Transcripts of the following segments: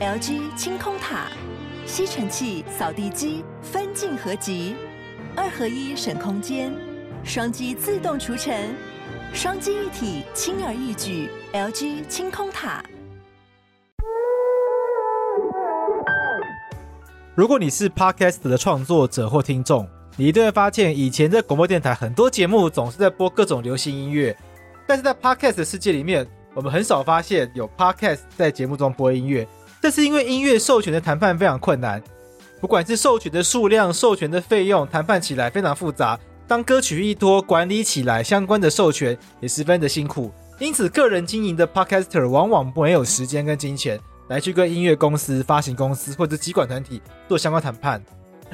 LG 清空塔，吸尘器、扫地机分镜合集，二合一省空间，双击自动除尘，双机一体轻而易举。LG 清空塔。如果你是 Podcast 的创作者或听众，你一定会发现，以前在广播电台很多节目总是在播各种流行音乐，但是在 Podcast 的世界里面，我们很少发现有 Podcast 在节目中播音乐。这是因为音乐授权的谈判非常困难，不管是授权的数量、授权的费用，谈判起来非常复杂。当歌曲一多，管理起来相关的授权也十分的辛苦。因此，个人经营的 Podcaster 往往没有时间跟金钱来去跟音乐公司、发行公司或者集管团体做相关谈判。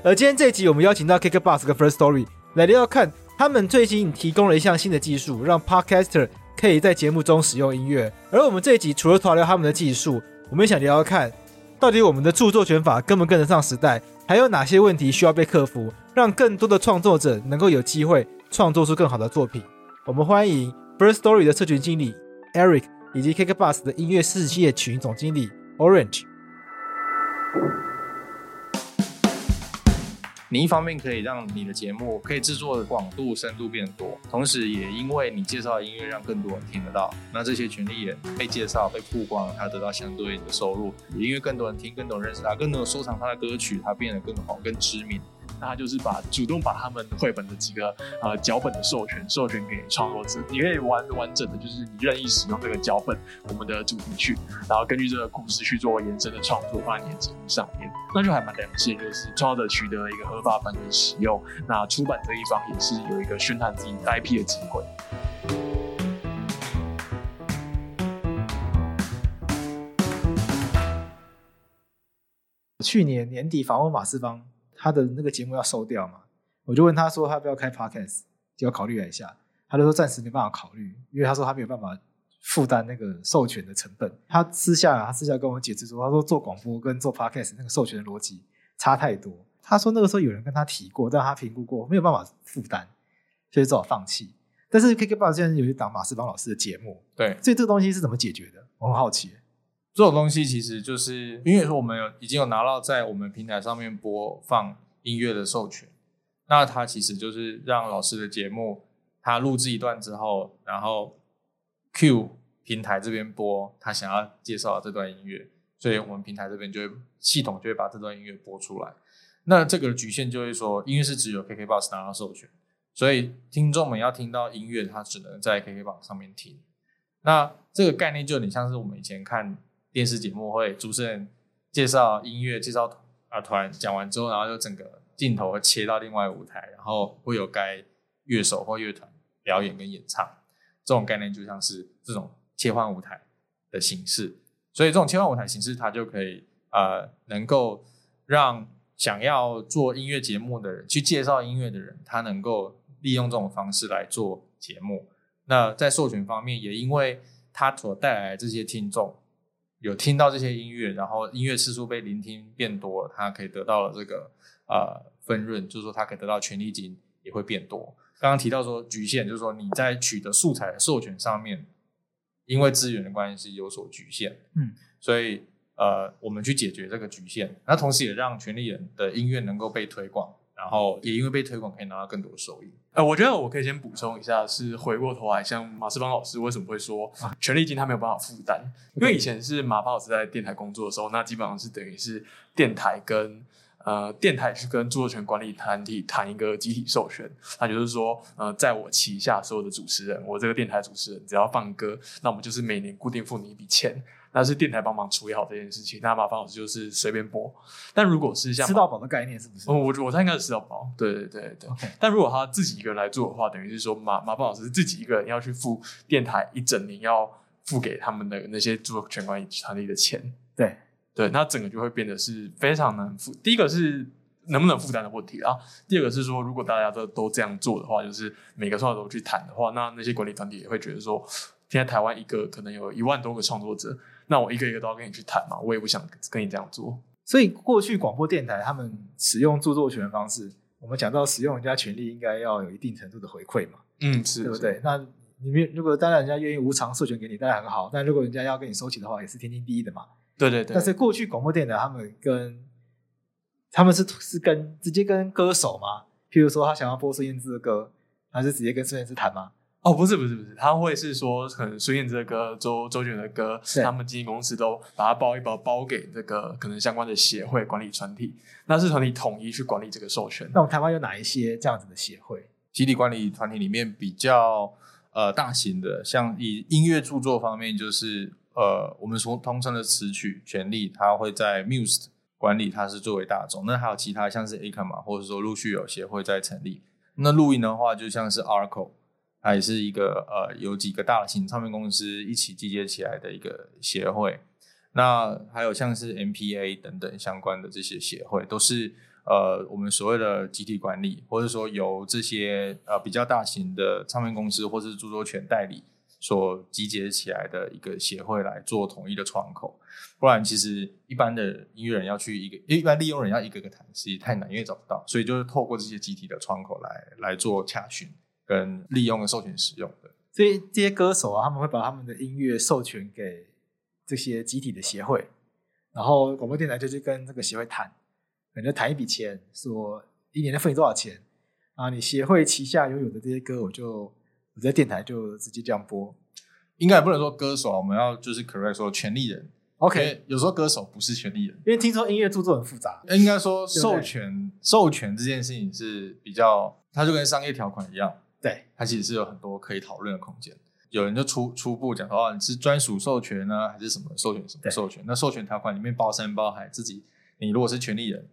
而今天这一集，我们邀请到 Kickbox 跟 First Story 来聊聊看，他们最近提供了一项新的技术，让 Podcaster 可以在节目中使用音乐。而我们这一集除了聊聊他们的技术，我们想聊聊看，到底我们的著作权法跟不跟得上时代，还有哪些问题需要被克服，让更多的创作者能够有机会创作出更好的作品。我们欢迎 First Story 的社群经理 Eric，以及 k i c k b u s 的音乐事业群总经理 Orange。你一方面可以让你的节目可以制作的广度、深度变多，同时也因为你介绍的音乐让更多人听得到，那这些权利也被介绍、被曝光，他得到相对应的收入，也因为更多人听、更多人认识他、更多人收藏他的歌曲，他变得更好、更知名。那他就是把主动把他们绘本的几个呃脚本的授权授权给创作者，你可以完完整的，就是你任意使用这个脚本，我们的主题曲，然后根据这个故事去做延伸的创作，放在你的节目上面，那就还蛮良心，就是创作者取得一个合法版权使用，那出版这一方也是有一个宣传自己 IP 的机会。去年年底访问马斯邦。他的那个节目要收掉嘛，我就问他说，他要不要开 podcast，就要考虑了一下。他就说暂时没办法考虑，因为他说他没有办法负担那个授权的成本。他私下他私下跟我解释说，他说做广播跟做 podcast 那个授权的逻辑差太多。他说那个时候有人跟他提过，但他评估过没有办法负担，所以只好放弃。但是 KKBOX 现在有一档马斯邦老师的节目，对，所以这个东西是怎么解决的？我很好奇。这种东西其实就是，因为我们有已经有拿到在我们平台上面播放音乐的授权，那它其实就是让老师的节目，他录制一段之后，然后 Q 平台这边播他想要介绍的这段音乐，所以我们平台这边就会系统就会把这段音乐播出来。那这个局限就会说，音乐是只有 KKBOX 拿到授权，所以听众们要听到音乐，他只能在 KKBOX 上面听。那这个概念就有点像是我们以前看。电视节目会主持人介绍音乐，介绍啊团讲完之后，然后就整个镜头会切到另外舞台，然后会有该乐手或乐团表演跟演唱。这种概念就像是这种切换舞台的形式，所以这种切换舞台形式，它就可以呃能够让想要做音乐节目的人去介绍音乐的人，他能够利用这种方式来做节目。那在授权方面，也因为他所带来的这些听众。有听到这些音乐，然后音乐次数被聆听变多了，他可以得到了这个呃分润，就是说他可以得到权利金也会变多。刚刚提到说局限，就是说你在取得素材的授权上面，因为资源的关系有所局限，嗯，所以呃我们去解决这个局限，那同时也让权利人的音乐能够被推广。然后也因为被推广，可以拿到更多的收益。呃，我觉得我可以先补充一下，是回过头来，像马斯邦老师为什么会说权力金他没有办法负担？因为以前是马巴老师在电台工作的时候，那基本上是等于是电台跟呃电台去跟著作权管理团体谈一个集体授权，那就是说呃在我旗下所有的主持人，我这个电台主持人只要放歌，那我们就是每年固定付你一笔钱。那是电台帮忙处理好这件事情，那马芳老师就是随便播。但如果是像吃到饱的概念，是不是？我我我猜应该是吃到饱。对对对对。Okay. 但如果他自己一个人来做的话，等于是说马马芳老师自己一个人要去付电台一整年要付给他们的那些著作权管理团体的钱。对对，那整个就会变得是非常难负。第一个是能不能负担的问题啊。第二个是说，如果大家都都这样做的话，就是每个创作者都去谈的话，那那些管理团体也会觉得说，现在台湾一个可能有一万多个创作者。那我一个一个都要跟你去谈嘛，我也不想跟你这样做。所以过去广播电台他们使用著作权的方式，我们讲到使用人家权利应该要有一定程度的回馈嘛，嗯，是对不对？那你们如果当然人家愿意无偿授权给你，当然很好。但如果人家要跟你收钱的话，也是天经地义的嘛。对对对。但是过去广播电台他们跟他们是是跟直接跟歌手吗？譬如说他想要播孙燕姿的歌，还是直接跟孙燕姿谈吗？哦，不是不是不是，他会是说，可能孙燕姿的歌、周周杰伦的歌，他们经纪公司都把它包一包，包给这个可能相关的协会管理团体，那是团体统一去管理这个授权。那我们台湾有哪一些这样子的协会？集体管理团体里面比较呃大型的，像以音乐著作方面，就是呃我们所通称的词曲权利，它会在 Muse 管理，它是最为大众。那还有其他像是 ACMA 或者说陆续有协会在成立。那录音的话，就像是 Arco。它也是一个呃，有几个大型唱片公司一起集结起来的一个协会。那还有像是 MPA 等等相关的这些协会，都是呃我们所谓的集体管理，或者说由这些呃比较大型的唱片公司或是著作权代理所集结起来的一个协会来做统一的窗口。不然，其实一般的音乐人要去一个，一般利用人要一个个谈，其实太难，因为找不到，所以就是透过这些集体的窗口来来做洽询。跟利用的授权使用的，所以这些歌手啊，他们会把他们的音乐授权给这些集体的协会，然后广播电台就去跟这个协会谈，可能谈一笔钱，说一年要付你多少钱啊？你协会旗下拥有的这些歌，我就我在电台就直接这样播。应该也不能说歌手，我们要就是 correct 说权利人。OK，有时候歌手不是权利人，因为听说音乐著作很复杂。应该说授权授权这件事情是比较，它就跟商业条款一样。对，它其实是有很多可以讨论的空间。有人就初初步讲说，哦，你是专属授权呢，还是什么授权什么授权？那授权条款里面包山包海，自己你如果是权利人，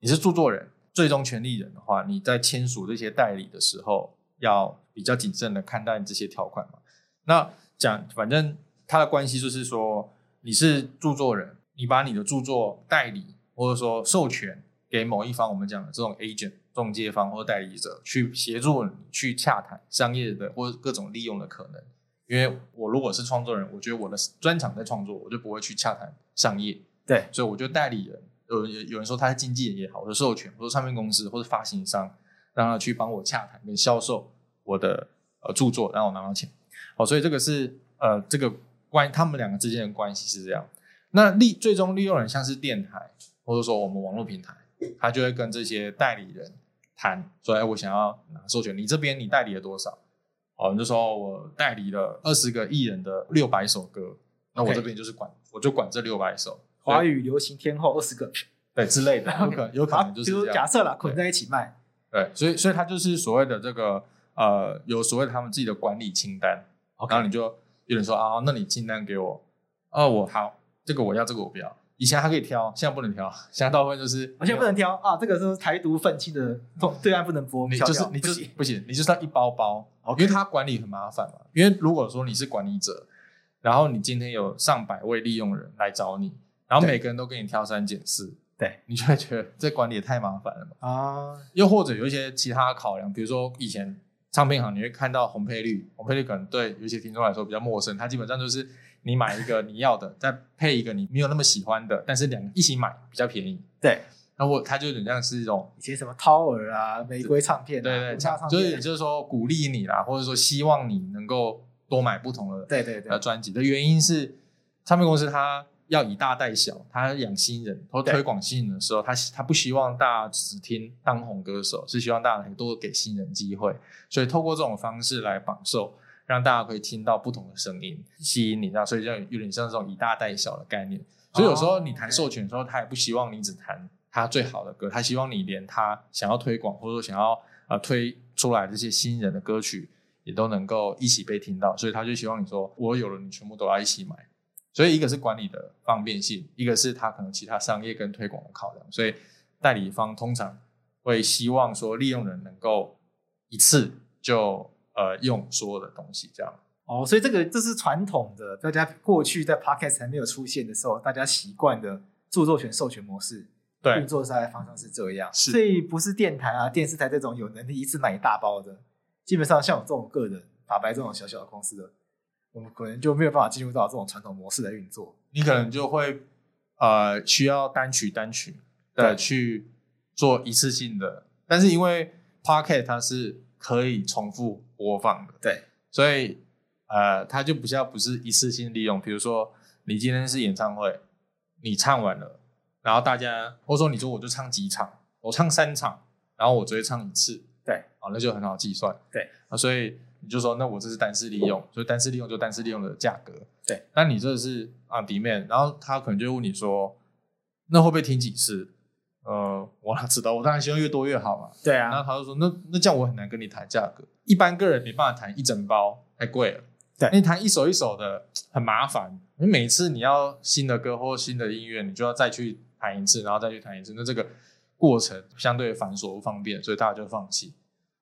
你是著作人，最终权利人的话，你在签署这些代理的时候，要比较谨慎的看待这些条款嘛。那讲，反正它的关系就是说，你是著作人，你把你的著作代理或者说授权给某一方，我们讲的这种 agent。中介方或代理者去协助你去洽谈商业的或者各种利用的可能，因为我如果是创作人，我觉得我的专长在创作，我就不会去洽谈商业。对，所以我觉得代理人，有有人说他是经纪人也好，或者授权，或者唱片公司或者发行商，让他去帮我洽谈跟销售我的呃著作，让我拿到钱。好，所以这个是呃这个关他们两个之间的关系是这样。那利最终利用人像是电台，或者说我们网络平台。他就会跟这些代理人谈，说：“哎，我想要拿授权，你这边你代理了多少？哦，你就说我代理了二十个艺人的六百首歌，那我这边就是管，我就管这六百首。华语流行天后二十个，对之类的，有可能有可能就是假设了捆在一起卖，对，所以所以他就是所谓的这个呃，有所谓他们自己的管理清单，然后你就有人说啊，那你清单给我，哦，我好，这个我要，这个我不要。”以前还可以挑，现在不能挑。现在大部分就是，我现在不能挑啊！这个是台独愤青的对岸不能播，你就是你就是不行，你就是要一包包.因为他管理很麻烦嘛。因为如果说你是管理者，然后你今天有上百位利用人来找你，然后每个人都给你挑三拣四，对，你就会觉得这管理也太麻烦了嘛。啊，又或者有一些其他考量，比如说以前唱片行你会看到红配绿，红配绿可能对有些听众来说比较陌生，它基本上就是。你买一个你要的，再配一个你没有那么喜欢的，但是两个一起买比较便宜。对，那我它就有点像是一种以前什么掏耳啊、玫瑰唱片、啊，对对，唱片就是也就是说鼓励你啦，或者说希望你能够多买不同的对对对专辑的原因是，唱片公司它要以大带小，它养新人或推广新人的时候，它它不希望大家只听当红歌手，是希望大家能多给新人机会，所以透过这种方式来绑售。让大家可以听到不同的声音，吸引你，这样，所以就有点像这种以大带小的概念。所以有时候你谈授权的时候，他也不希望你只谈他最好的歌，他希望你连他想要推广或者说想要呃推出来这些新人的歌曲也都能够一起被听到。所以他就希望你说，我有了，你全部都要一起买。所以一个是管理的方便性，一个是他可能其他商业跟推广的考量。所以代理方通常会希望说，利用人能够一次就。呃，用所有的东西这样哦，所以这个这是传统的，大家过去在 Podcast 还没有出现的时候，大家习惯的著作权授权模式，对，运作下来方向是这样。是，所以不是电台啊、电视台这种有能力一次买一大包的，基本上像我这种个人法白这种小小的公司的，我们可能就没有办法进入到这种传统模式来运作。你可能就会呃需要单曲单曲的去做一次性的，但是因为 Podcast 它是。可以重复播放的，对，所以呃，它就比较不是一次性利用。比如说，你今天是演唱会，你唱完了，然后大家或者说你说我就唱几场，我唱三场，然后我只会唱一次，对，啊，那就很好计算，对。啊，所以你就说那我这是单次利用，所以单次利用就单次利用的价格，对，那你这是啊底面，然后他可能就问你说，那会不会听几次？呃，我哪知道？我当然希望越多越好嘛。对啊，然后他就说，那那这样我很难跟你谈价格，一般个人没办法谈一整包，太贵了。对，你谈一首一首的很麻烦，你每次你要新的歌或新的音乐，你就要再去弹一次，然后再去弹一次，那这个过程相对繁琐不方便，所以大家就放弃。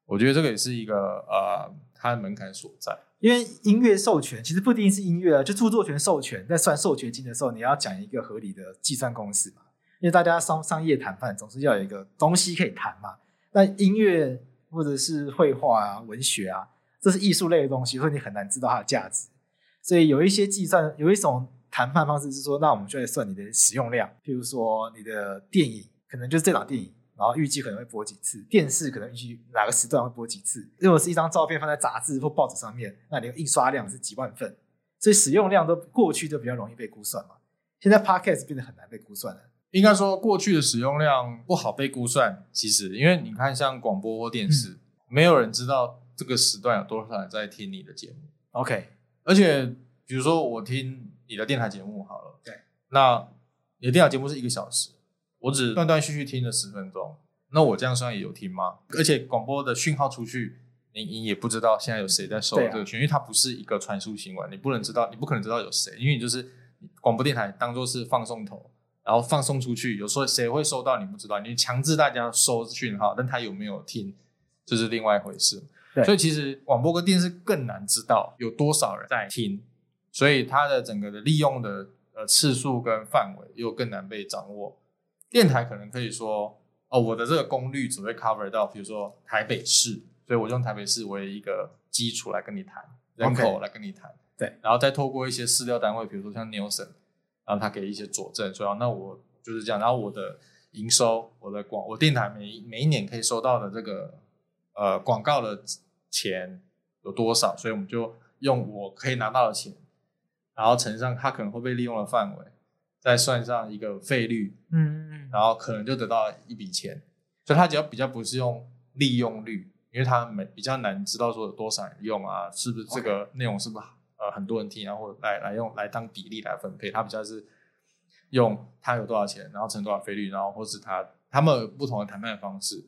我觉得这个也是一个呃，它的门槛所在。因为音乐授权其实不一定是音乐啊，就著作权授权，在算授权金的时候，你要讲一个合理的计算公式嘛。因为大家商商业谈判总是要有一个东西可以谈嘛，那音乐或者是绘画啊、文学啊，这是艺术类的东西，所以你很难知道它的价值。所以有一些计算，有一种谈判方式是说，那我们就来算你的使用量，譬如说你的电影可能就是这档电影，然后预计可能会播几次；电视可能预计哪个时段会播几次。如果是一张照片放在杂志或报纸上面，那你的印刷量是几万份，所以使用量都过去都比较容易被估算嘛。现在 Podcast 变得很难被估算了。应该说，过去的使用量不好被估算。其实，因为你看，像广播或电视，嗯，没有人知道这个时段有多少人在听你的节目。OK，而且，比如说我听你的电台节目好了，对，那你的电台节目是一个小时，我只断断续续听了十分钟，那我这样算也有听吗？而且广播的讯号出去，你你也不知道现在有谁在收这个讯，啊，因为它不是一个传输行为，你不能知道，你不可能知道有谁，因为你就是广播电台当做是放送头。然后放送出去，有时候谁会收到你不知道，你强制大家收讯号，但他有没有听，这、就是另外一回事。对，所以其实广播跟电视更难知道有多少人在听，所以它的整个的利用的呃次数跟范围又更难被掌握。电台可能可以说，哦，我的这个功率只会 cover 到，比如说台北市，所以我用台北市为一个基础来跟你谈，人口来跟你谈，对，然后再透过一些饲料单位，比如说像 Nielsen。然后他给一些佐证，说那我就是这样。然后我的营收，我的广，我电台每每一年可以收到的这个呃广告的钱有多少？所以我们就用我可以拿到的钱，然后乘上他可能会被利用的范围，再算上一个费率，嗯嗯，然后可能就得到一笔钱。所以它只要比较不是用利用率，因为它没比较难知道说有多少人用啊，是不是这个内容是不是好？呃，很多人听，然后来来用来当比例来分配，它比较是用它有多少钱，然后乘多少费率，然后或是它他们有不同的谈判的方式。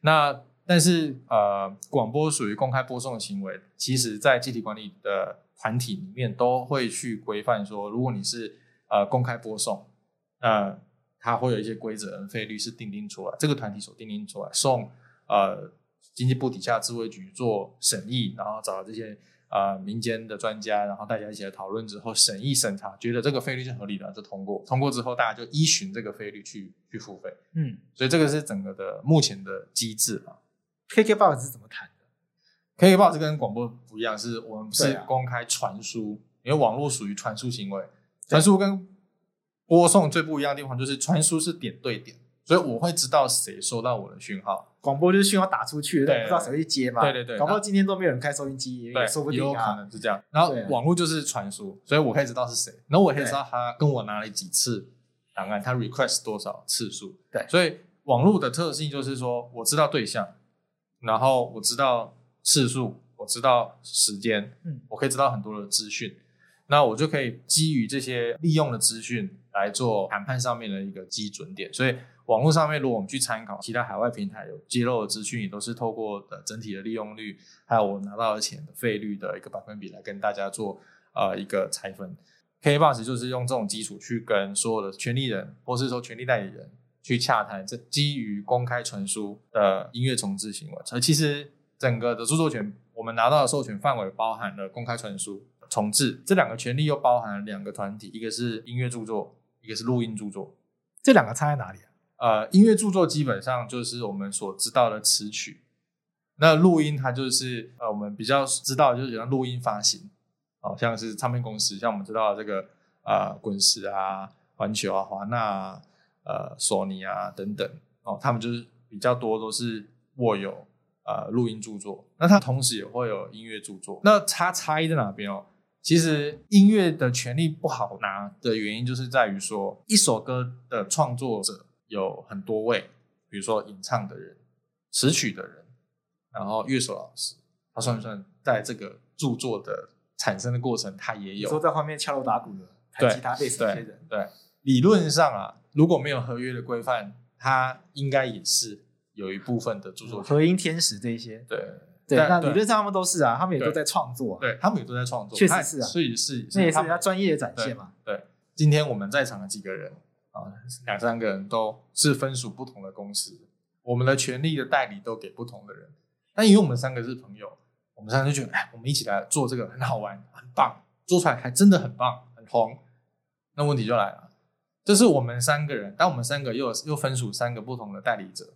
那但是呃，广播属于公开播送的行为，其实在集体管理的团体里面都会去规范说，如果你是呃公开播送，呃，它会有一些规则跟费率是订定出来，这个团体所订定出来，送呃经济部底下智慧局做审议，然后找这些。啊、呃，民间的专家，然后大家一起来讨论之后，审议审查，觉得这个费率是合理的，就通过。通过之后，大家就依循这个费率去去付费。嗯，所以这个是整个的目前的机制啊。KKBOX 是怎么谈的？KKBOX 跟广播不一样，是我们是公开传输，啊、因为网络属于传输行为，传输跟播送最不一样的地方就是传输是点对点。所以我会知道谁收到我的讯号，广播就是讯号打出去，但不知道谁会接嘛。对对对，广播今天都没有人开收音机，也说不定啊。有可能是这样。然后网络就是传输，所以我可以知道是谁，然后我可以知道他跟我拿了几次档案，他 request 多少次数。对，所以网络的特性就是说，我知道对象，然后我知道次数，我知道时间，嗯，我可以知道很多的资讯，那我就可以基于这些利用的资讯来做谈判上面的一个基准点，所以。网络上面，如果我们去参考其他海外平台有揭露的资讯，也都是透过的整体的利用率，还有我拿到的钱的费率的一个百分比来跟大家做呃一个拆分。KBox 就是用这种基础去跟所有的权利人，或是说权利代理人去洽谈，这基于公开传输的音乐重制行为。而其实整个的著作权，我们拿到的授权范围包含了公开传输、重制这两个权利，又包含了两个团体，一个是音乐著作，一个是录音著作。这两个差在哪里？呃，音乐著作基本上就是我们所知道的词曲，那录音它就是呃，我们比较知道就是像录音发行，哦、像是唱片公司，像我们知道的这个啊，滚石啊、环球啊、华纳啊、呃、索尼啊等等，哦，他们就是比较多都是握有呃录音著作，那它同时也会有音乐著作，那它差异在哪边哦？其实音乐的权利不好拿的原因，就是在于说，一首歌的创作者有很多位，比如说演唱的人、词曲的人，然后乐手老师，他算不算在这个著作的产生的过程，他也有。说在后面敲锣打鼓的、弹吉他、贝斯这些人，对，理论上啊，如果没有合约的规范，他应该也是有一部分的著作权。合音天使这一些，对。对，那理论上他们都是啊，他们也都在创作，对，他们也都在创作，确实是啊，所以是，那也是人家专业的展现嘛。对，今天我们在场的几个人啊，两三个人都是分属不同的公司，我们的权利的代理都给不同的人。但因为我们三个是朋友，我们三个就觉得，哎，我们一起来做这个很好玩，很棒，做出来还真的很棒，很红。那问题就来了，这是我们三个人，但我们三个又又分属三个不同的代理者。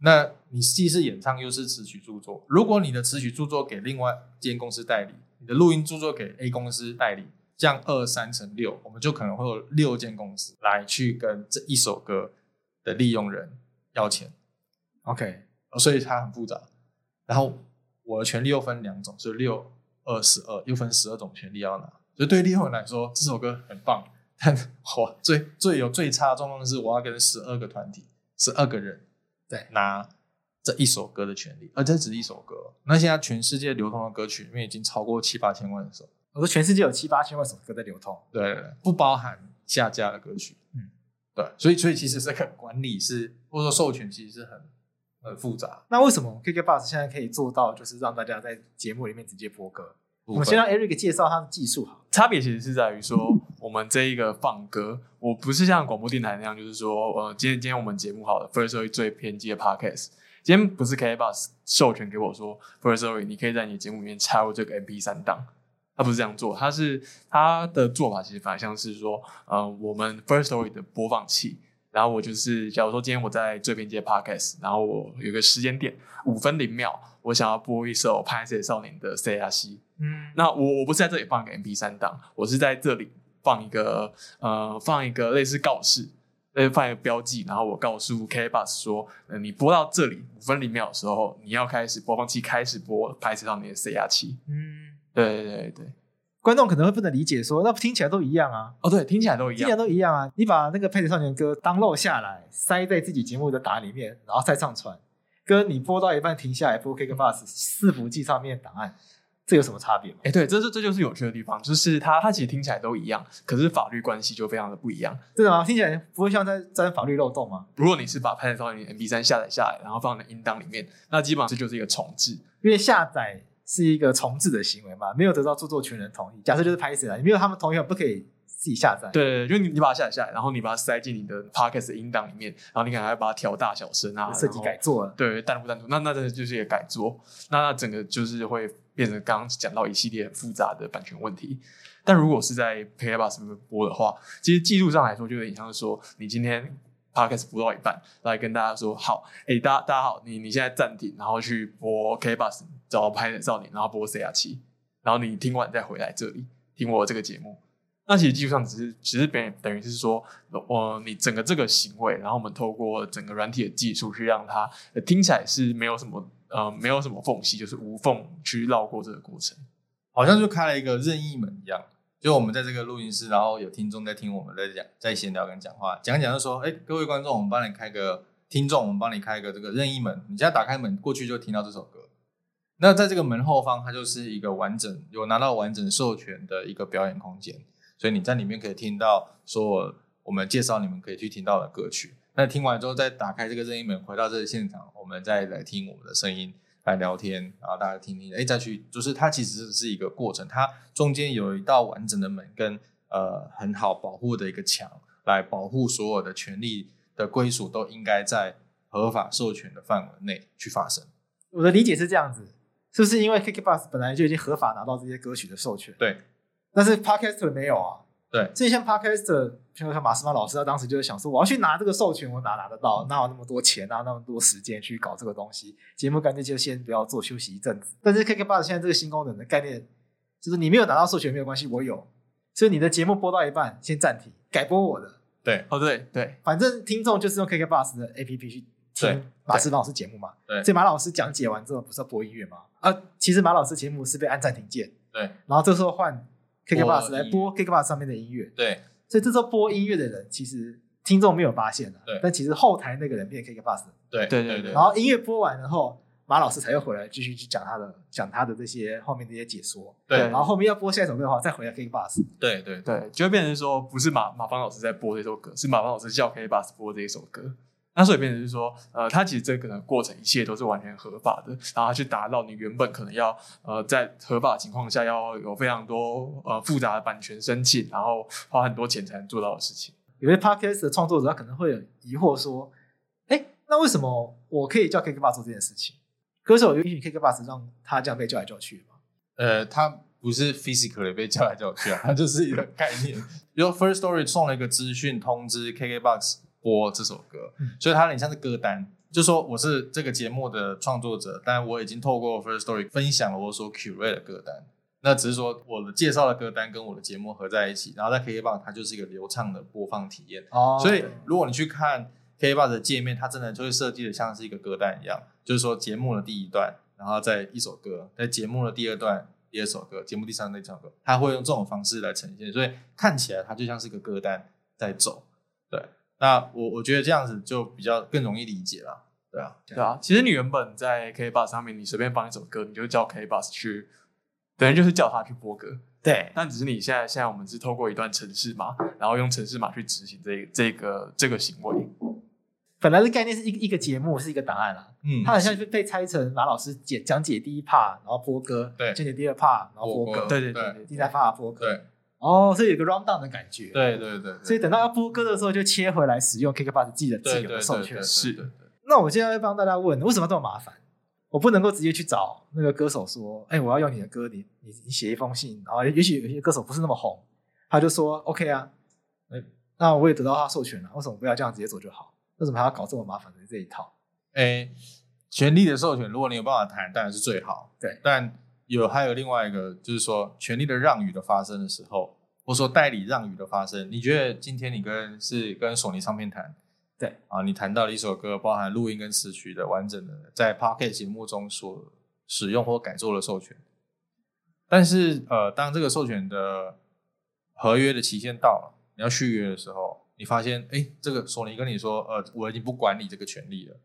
那你既是演唱又是词曲著作，如果你的词曲著作给另外间公司代理，你的录音著作给 A 公司代理，这样二三乘六，我们就可能会有六间公司来去跟这一首歌的利用人要钱。OK，所以它很复杂。然后我的权利又分两种，所以六二十二又分十二种权利要拿。所以对利用人来说，这首歌很棒，但我，最最有最差的状况是我要跟十二个团体，十二个人。对，拿这一首歌的权利，而这只是一首歌。那现在全世界流通的歌曲里面已经超过七八千万首。我说全世界有七八千万首歌在流通，对，不包含下架的歌曲。嗯，对，所以所以其实这个管理是或者说授权其实是很很复杂。那为什么 KK Bus 现在可以做到，就是让大家在节目里面直接播歌？我们先让 Eric 介绍他的技术好。差别其实是在于说，我们这一个放歌，我不是像广播电台那样，就是说，呃，今天今天我们节目好了，Firstory 最偏激的 Podcast，今天不是 KK Bus 授权给我说，Firstory 你可以在你节目里面插入这个 MP 三档，他不是这样做，他是他的做法其实反而像是说，呃，我们 First Story 的播放器。然后我就是，假如说今天我在最边界 Podcast，然后我有个时间点五分零秒，我想要播一首《拍摄少年》的 C R C，嗯，那我我不是在这里放一个 M P 三档，我是在这里放一个呃放一个类似告示，呃放一个标记，然后我告诉 K Bus 说，呃你播到这里五分零秒的时候，你要开始播放器开始播《拍摄少年》的 C R 七嗯，对对对对。观众可能会不能理解说，说那听起来都一样啊。哦，对，听起来都一样，听起来都一样啊。你把那个《配的少年》歌 download 下来，塞在自己节目的档里面，然后再上传，跟你播到一半停下来播 KKBOX 伺服器上面档案，这有什么差别吗？哎，对，这这这就是有趣的地方，就是它它其实听起来都一样，可是法律关系就非常的不一样。真的吗？听起来不会像在钻法律漏洞吗？如果你是把《拍的少年》MP 三下载下来，然后放在音档里面，那基本上这就是一个重置，因为下载。是一个重置的行为嘛？没有得到著作权人同意。假设就是拍谢了，你没有他们同意，不可以自己下载。对，就你你把它下载下来，然后你把它塞进你的 Podcast 的音档里面，然后你可能还要把它调大小声啊，设计改做了。对，单独单独，那那真的就是一个改做。那那整个就是会变成刚刚讲到一系列很复杂的版权问题。但如果是在 KKBOX 上面播的话，其实技术上来说，就有点像是说你今天。开始播到一半，来跟大家说好，哎、大家大家好，你你现在暂停，然后去播 K bus，找拍的少年，然后播 C R 七，然后你听完再回来这里听我这个节目。那其实技术上只是只是等等于是说，我你整个这个行为，然后我们透过整个软体的技术去让它听起来是没有什么呃没有什么缝隙，就是无缝去绕过这个过程，好像就开了一个任意门一样。就我们在这个录音室，然后有听众在听我们在讲，在闲聊跟讲话，讲讲就说，哎，各位观众，我们帮你开个听众，我们帮你开一个这个任意门，你现在打开门过去就听到这首歌。那在这个门后方，它就是一个完整有拿到完整授权的一个表演空间，所以你在里面可以听到说我们介绍你们可以去听到的歌曲。那听完之后再打开这个任意门，回到这个现场，我们再来听我们的声音。来聊天，然后大家听听，哎，再去，就是它其实是一个过程，它中间有一道完整的门跟呃很好保护的一个墙，来保护所有的权利的归属都应该在合法授权的范围内去发生。我的理解是这样子，是不是因为 KKBOX 本来就已经合法拿到这些歌曲的授权？对，但是 Podcaster 没有啊。对，这像 Podcast，像像马斯邦老师，他当时就是想说，我要去拿这个授权，我哪拿得到？哪有那么多钱啊？那么多时间去搞这个东西？节目干脆就先不要做，休息一阵子。但是 KKBOX 现在这个新功能的概念，就是你没有拿到授权没有关系，我有，所以你的节目播到一半先暂停，改播我的。对，哦对对，反正听众就是用 KKBOX 的 APP 去听马世芳老师节目嘛。对，所以马老师讲解完之后，不是要播音乐吗？啊，其实马老师节目是被按暂停键。对，然后这时候换 KKBOX 来播 KKBOX 上面的音乐。对，所以这时候播音乐的人，其实听众没有发现的。对，但其实后台那个人变 KKBOX。对对对对。然后音乐播完了后，马老师才又回来继续去讲他的讲他的这些后面这些解说。对，然后后面要播下一首歌的话，再回来 KKBOX。对对对，就会变成说，不是马马芳老师在播这首歌，是马芳老师叫 KKBOX 播这一首歌。那所以变成是说，呃，他其实这个过程一切都是完全合法的，然后去达到你原本可能要呃在合法的情况下要有非常多呃复杂的版权申请，然后花很多钱才能做到的事情。有些 podcast 的创作者他可能会有疑惑说，哎，那为什么我可以叫 KKBOX 做这件事情？歌手允许 KKBOX 让他这样被叫来叫去吗？呃，他不是 physically 被叫来叫去啊，他就是一个概念。比如 First Story 送了一个资讯通知 KKBOX。播这首歌，所以它很像是歌单，就说我是这个节目的创作者，但我已经透过 First Story 分享了我所 curate 的歌单。那只是说我的介绍的歌单跟我的节目合在一起，然后在 KKBOX 它就是一个流畅的播放体验。哦，所以如果你去看 KKBOX 的界面，它真的就会设计的像是一个歌单一样，就是说节目的第一段，然后再一首歌，在节目的第二段第二首歌，节目第三段第三首歌，它会用这种方式来呈现，所以看起来它就像是一个歌单在走，对。那我我觉得这样子就比较更容易理解了，对啊，对啊。其实你原本在 K Bus 上面，你随便放一首歌，你就叫 K Bus 去，等于就是叫他去播歌。对。但只是你现在现在我们是透过一段程式码，然后用程式码去执行这这个这个行为。本来的概念是一个一个节目是一个答案啦，嗯，它好像是被拆成马老师解讲解第一 part，然后播歌，对，讲解第二 part，然后播歌，对对对，第三 part 播歌，对。哦，所以有个 rundown 的感觉。对对对，所以等到要播歌的时候，就切回来使用 KKBOX 自己的自由的授权。是。那我现在要帮大家问，为什么这么麻烦？我不能够直接去找那个歌手说，哎，我要用你的歌，你你你写一封信，然后也许有些歌手不是那么红，他就说 OK 啊，那我也得到他授权了，为什么不要这样直接走就好？为什么还要搞这么麻烦的这一套？哎，权利的授权，如果你有办法谈，当然是最好。对，但。有，还有另外一个，就是说权利的让与的发生的时候，或者说代理让与的发生，你觉得今天你跟是跟索尼唱片谈，对。啊，你谈到了一首歌，包含录音跟词曲的完整的在 Podcast 节目中所使用或改作的授权，但是呃，当这个授权的合约的期限到了，你要续约的时候，你发现哎，这个索尼跟你说，呃，我已经不管你这个权利了，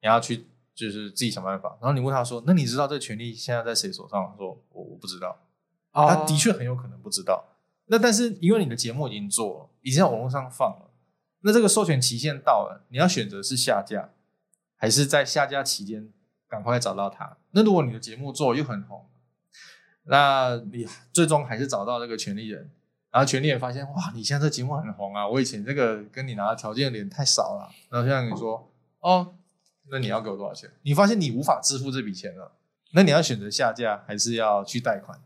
你要去。就是自己想办法，然后你问他说：“那你知道这个权利现在在谁手上？”说：“我我不知道。”他的确很有可能不知道。那但是因为你的节目已经做了，已经在网络上放了，那这个授权期限到了，你要选择是下架，还是在下架期间赶快找到他？那如果你的节目做又很红，那你最终还是找到这个权利人，然后权利人发现哇，你现在这节目很红啊，我以前这个跟你拿的条件有点太少了，然后现在你说哦。那你要给我多少钱？你发现你无法支付这笔钱了，那你要选择下架还是要去贷款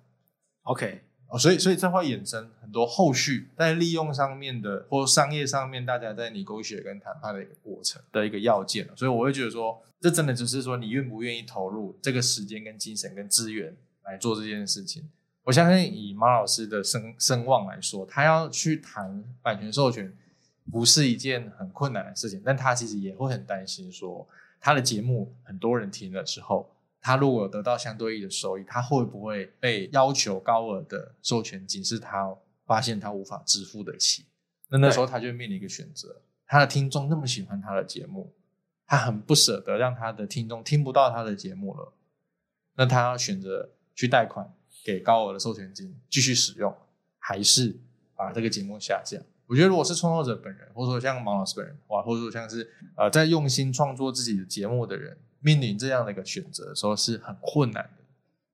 ？OK，哦，所以所以这会衍生很多后续在利用上面的或商业上面，大家在 negotiate 跟谈判的一个过程的一个要件。所以我会觉得说，这真的只是说你愿不愿意投入这个时间跟精神跟资源来做这件事情。我相信以马老师的声声望来说，他要去谈版权授权不是一件很困难的事情，但他其实也会很担心说。他的节目很多人听了之后，他如果得到相对应的收益，他会不会被要求高额的授权金？是他发现他无法支付得起，那那时候他就面临一个选择：他的听众那么喜欢他的节目，他很不舍得让他的听众听不到他的节目了，那他要选择去贷款给高额的授权金继续使用，还是把这个节目下架？我觉得，如果是创作者本人，或者说像毛老师本人，哇，或者说像是呃在用心创作自己的节目的人，面临这样的一个选择的时候，是很困难的。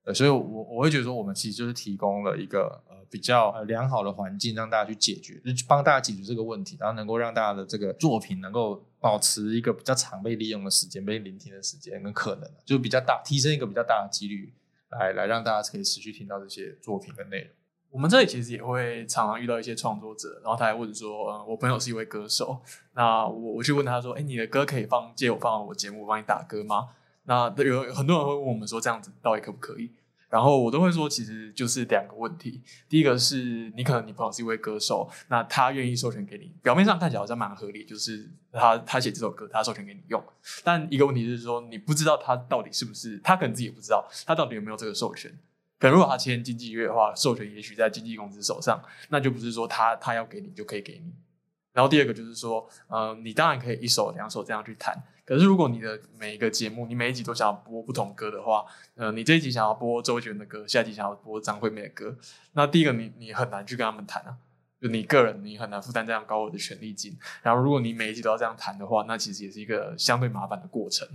呃，所以我我会觉得说，我们其实就是提供了一个呃比较呃良好的环境，让大家去解决，就帮大家解决这个问题，然后能够让大家的这个作品能够保持一个比较常被利用的时间，被聆听的时间跟可能，就比较大，提升一个比较大的几率，来来让大家可以持续听到这些作品跟内容。我们这里其实也会常常遇到一些创作者，然后他还问说：“嗯，我朋友是一位歌手，那我我去问他说，哎，你的歌可以放借我放我节目，帮你打歌吗？”那有很多人会问我们说：“这样子到底可不可以？”然后我都会说，其实就是两个问题。第一个是你可能你朋友是一位歌手，那他愿意授权给你，表面上看起来好像蛮合理，就是他他写这首歌，他授权给你用。但一个问题是说，你不知道他到底是不是，他可能自己也不知道他到底有没有这个授权。可能如果他签经纪约的话，授权也许在经纪公司手上，那就不是说他他要给你就可以给你。然后第二个就是说，呃，你当然可以一首两首这样去谈。可是如果你的每一个节目，你每一集都想播不同歌的话，呃，你这一集想要播周杰伦的歌，下一集想要播张惠妹的歌，那第一个你你很难去跟他们谈啊，就你个人你很难负担这样高额的权利金。然后如果你每一集都要这样谈的话，那其实也是一个相对麻烦的过程。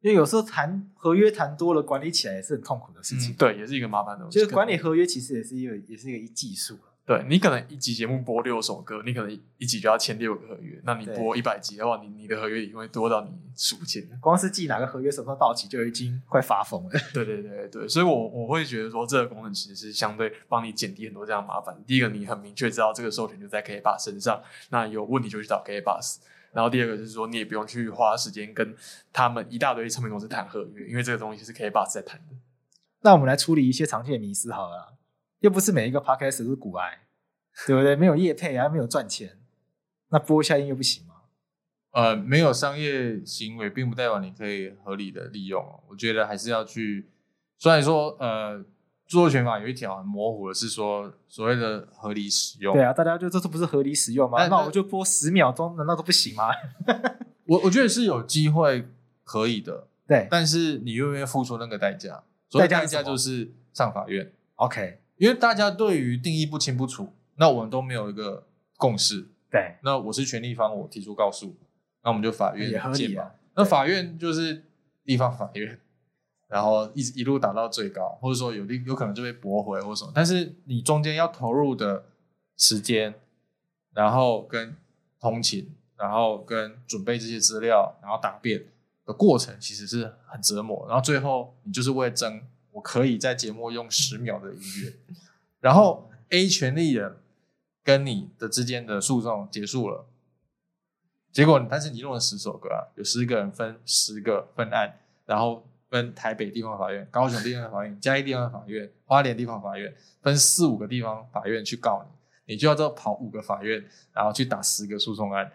因为有时候谈合约谈多了，管理起来也是很痛苦的事情。嗯、对，也是一个麻烦的东西。就是管理合约其实也是一个也是一个技术。对，你可能一集节目播六首歌，你可能一集就要签六个合约。那你播一百集的话，你你的合约也会多到你数不清。光是记哪个合约什么时候到期，就已经快发疯了。对对对对，所以我我会觉得说，这个功能其实是相对帮你减低很多这样麻烦。第一个，你很明确知道这个授权就在 KKBOX 身上，那有问题就去找 KKBOX。然后第二个就是说，你也不用去花时间跟他们一大堆唱片公司谈合约，因为这个东西是 KKBOX 在谈的。那我们来处理一些常见的迷思好了，又不是每一个 Podcast 都是股癌。对不对？没有业配啊，没有赚钱，那播一下音乐不行吗？呃，没有商业行为，并不代表你可以合理的利用。我觉得还是要去，虽然说，呃，著作权法有一条很模糊的是说所谓的合理使用。对啊，大家就这次不是合理使用吗？那，那我就播十秒钟，难道都不行吗？我我觉得是有机会可以的，对，但是你愿不愿意付出那个代价？所以代价就是上法院。OK，因为大家对于定义不清不楚。那我们都没有一个共识，对。那我是权利方，我提出告诉，那我们就法院见吧。啊、那法院就是地方法院，然后一一路打到最高，或者说有有可能就被驳回或什么。但是你中间要投入的时间，然后跟通勤，然后跟准备这些资料，然后答辩的过程，其实是很折磨。然后最后你就是为了争，我可以在节目用十秒的音乐，然后 A 权利人。跟你的之间的诉讼结束了，结果但是你用了十首歌啊，有十个人分十个分案，然后分台北地方法院、高雄地方法院、嘉义地方法院、花莲地方法院，分四五个地方法院去告你，你就要这跑五个法院，然后去打十个诉讼案，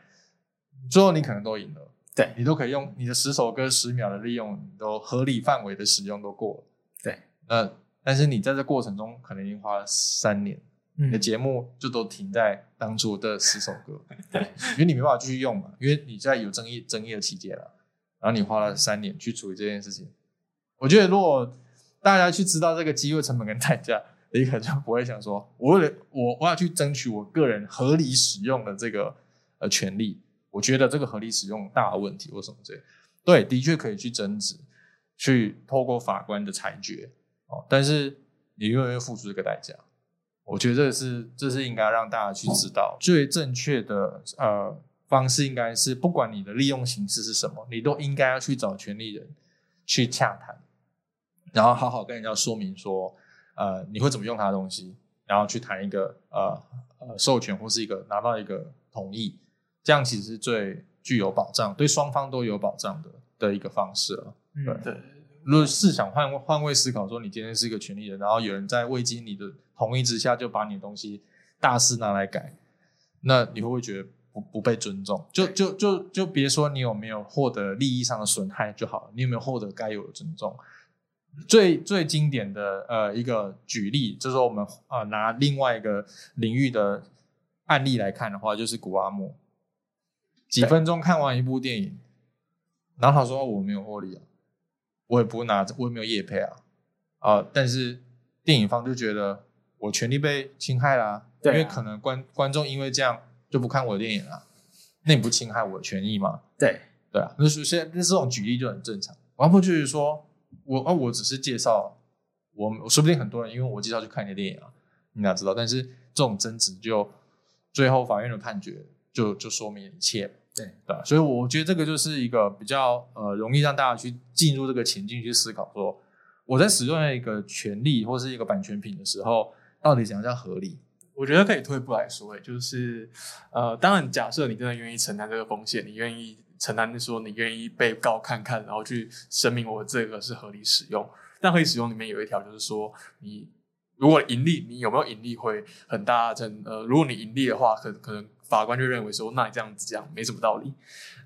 最后你可能都赢了，对，你都可以用你的十首歌十秒的利用，你都合理范围的使用都过了，对，那但是你在这过程中可能已经花了三年。你的节目就都停在当初的十首歌，对，因为你没办法继续用嘛，因为你在有争议争议的期间了，然后你花了三年去处理这件事情。我觉得如果大家去知道这个机会成本跟代价，你可能就不会想说，我为了我我要去争取我个人合理使用的这个呃权利，我觉得这个合理使用大问题或什么之类，对，的确可以去争执，去透过法官的裁决哦，但是你永远要付出这个代价。我觉得这是这是应该让大家去知道，最正确的呃方式应该是，不管你的利用形式是什么，你都应该要去找权利人去洽谈，然后好好跟人家说明说，呃，你会怎么用他的东西，然后去谈一个呃呃授权或是一个拿到一个同意，这样其实是最具有保障，对双方都有保障的的一个方式了。对。嗯，对。如果是想换换位思考，说你今天是一个权利人，然后有人在未经你的同意之下就把你的东西大肆拿来改，那你会不会觉得不不被尊重？就就就就别说你有没有获得利益上的损害就好了，你有没有获得该有的尊重？最最经典的呃一个举例，就是说我们啊、呃、拿另外一个领域的案例来看的话，就是古阿莫，几分钟看完一部电影，然后他说我没有获利啊。我也不会拿，我也没有业配啊，啊、呃！但是电影方就觉得我权利被侵害啦、啊，对啊、因为可能观观众因为这样就不看我的电影了，那你不侵害我的权益吗？对对啊，那是现在那这种举例就很正常。王婆就是说我啊，我只是介绍，我说不定很多人因为我介绍去看你的电影啊，你哪知道？但是这种争执就最后法院的判决就就说明一切。对对，所以我觉得这个就是一个比较呃容易让大家去进入这个情境去思考，说我在使用一个权利或是一个版权品的时候，到底怎样叫合理？我觉得可以退一步来说，就是呃，当然假设你真的愿意承担这个风险，你愿意承担说你愿意被告看看，然后去声明我这个是合理使用。但可以使用里面有一条，就是说你如果盈利，你有没有盈利会很大程呃，如果你盈利的话，可可能法官就认为说，那你这样子讲没什么道理。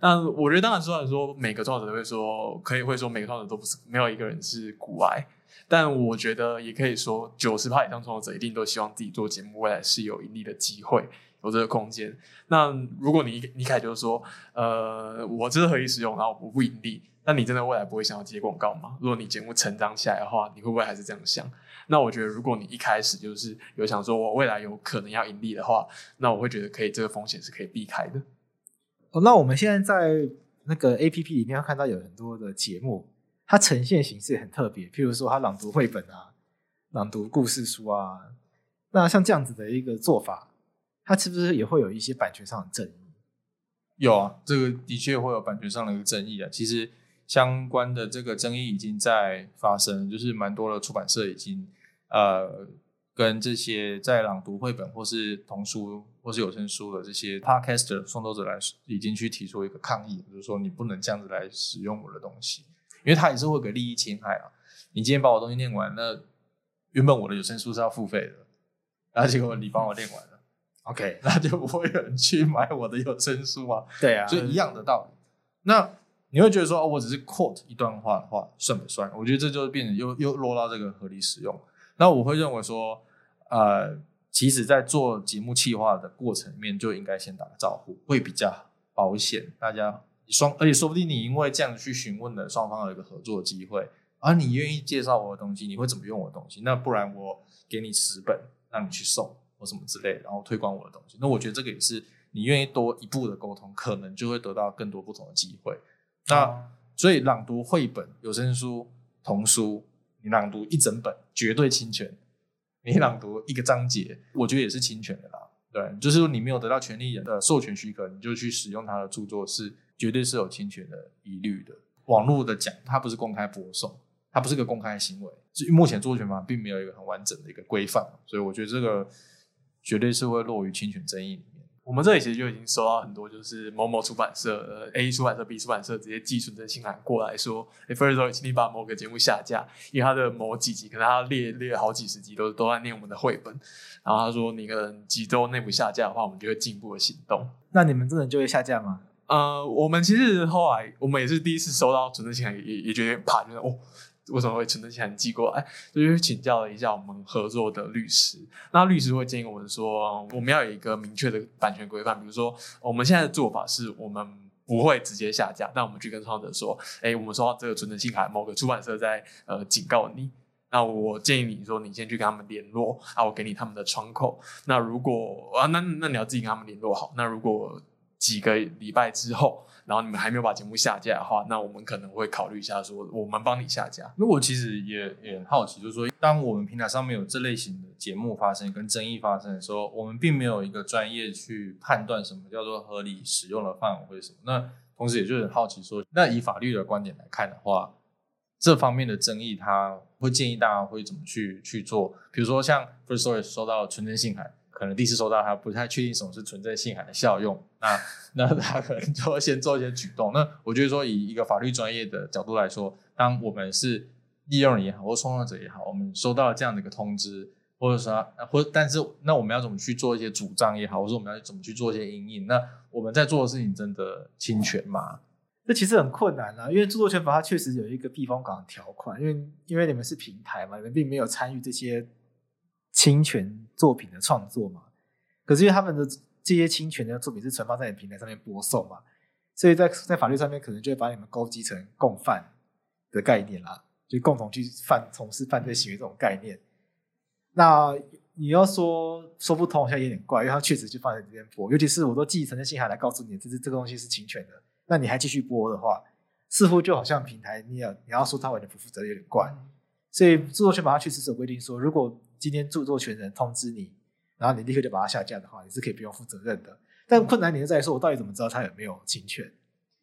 那我觉得当然说来说，每个创作者都会说，可以会说每个创作者都不是没有一个人是古癌，但我觉得也可以说，九十趴以上创作者一定都希望自己做节目未来是有盈利的机会，有这个空间。那如果你一开始就是说，呃，我这是合理使用，然后我不盈利。那你真的未来不会想要接广告吗？如果你节目成长起来的话，你会不会还是这样想？那我觉得，如果你一开始就是有想说我未来有可能要盈利的话，那我会觉得可以，这个风险是可以避开的。哦，那我们现在在那个 APP 里面看到有很多的节目，它呈现形式也很特别，譬如说它朗读绘本啊，朗读故事书啊。那像这样子的一个做法，它是不是也会有一些版权上的争议？有啊，这个的确会有版权上的一个争议啊。其实。相关的这个争议已经在发生，就是蛮多的出版社已经呃跟这些在朗读绘本或是童书或是有声书的这些 podcaster 创作者来，已经去提出一个抗议，就是说你不能这样子来使用我的东西，因为它也是会给利益侵害啊。你今天把我东西念完，那原本我的有声书是要付费的，然后结果你帮我念完了，OK，那就不会有人去买我的有声书啊。对啊，所以一样的道理。那你会觉得说，哦，我只是 quote 一段话的话，算不算？我觉得这就是变成又又落到这个合理使用。那我会认为说，呃，其实，在做节目企划的过程里面，就应该先打个招呼，会比较保险。大家双，而且说不定你因为这样去询问了双方有一个合作机会，而你愿意介绍我的东西，你会怎么用我的东西？那不然我给你十本，让你去送或什么之类，然后推广我的东西。那我觉得这个也是你愿意多一步的沟通，可能就会得到更多不同的机会。那所以朗读绘本、有声书、童书，你朗读一整本绝对侵权。你朗读一个章节，我觉得也是侵权的啦。对，就是说你没有得到权利人的授权许可，你就去使用他的著作，是绝对是有侵权的疑虑的。网络的讲，它不是公开播送，它不是个公开行为。目前著作权法并没有一个很完整的一个规范，所以我觉得这个绝对是会落于侵权争议里面。我们这里其实就已经收到很多，就是某某出版社、A 出版社、B 出版社直接寄存证信函过来说：“哎，Firstory，请你把某个节目下架，因为他的某几集可能他列列了好几十集都都在念我们的绘本。”然后他说：“你可能几周内不下架的话，我们就会进一步的行动。”那你们真的就会下架吗？呃，我们其实后来我们也是第一次收到存证信函，也也觉得怕，就是哦。为什么会存证信函寄过来？就是请教了一下我们合作的律师，那律师会建议我们说，我们要有一个明确的版权规范，比如说我们现在的做法是我们不会直接下架，但我们去跟创作者说，哎，我们收到这个存证信函，某个出版社在呃警告你，那我建议你说你先去跟他们联络，啊，我给你他们的窗口，那如果啊，那那你要自己跟他们联络好，那如果几个礼拜之后。然后你们还没有把节目下架的话，那我们可能会考虑一下，说我们帮你下架。那我其实也也很好奇，就是说，当我们平台上面有这类型的节目发生跟争议发生的时候，我们并没有一个专业去判断什么叫做合理使用的范围或者什么。那同时也就很好奇说，那以法律的观点来看的话，这方面的争议，他会建议大家会怎么去去做？比如说像 Firstory 收到存证信函。可能第一次收到，他不太确定什么是存在信函的效用，那那他可能就会先做一些举动。那我觉得说，以一个法律专业的角度来说，当我们是利用人也好，或创作者也好，我们收到了这样的一个通知，或者说，或但是那我们要怎么去做一些主张也好，或者我们要怎么去做一些因应？那我们在做的事情真的侵权吗？这其实很困难啊，因为著作权法它确实有一个避风港条款，因为因为你们是平台嘛，你们并没有参与这些。侵权作品的创作嘛，可是因为他们的这些侵权的作品是存放在你平台上面播送嘛，所以在在法律上面可能就会把你们勾稽成共犯的概念啦，就共同去犯从事犯罪行为这种概念。那你要说说不通，好像有点怪，因为他确实就放在这边播，尤其是我都寄存的信函来告诉你，这是这个东西是侵权的，那你还继续播的话，似乎就好像平台你要你要说他完全不负责，有点怪。所以著作权法它确实是有规定说，如果今天著作权人通知你，然后你立刻就把它下架的话，你是可以不用负责任的。但困难点就在于说，我到底怎么知道他有没有侵权？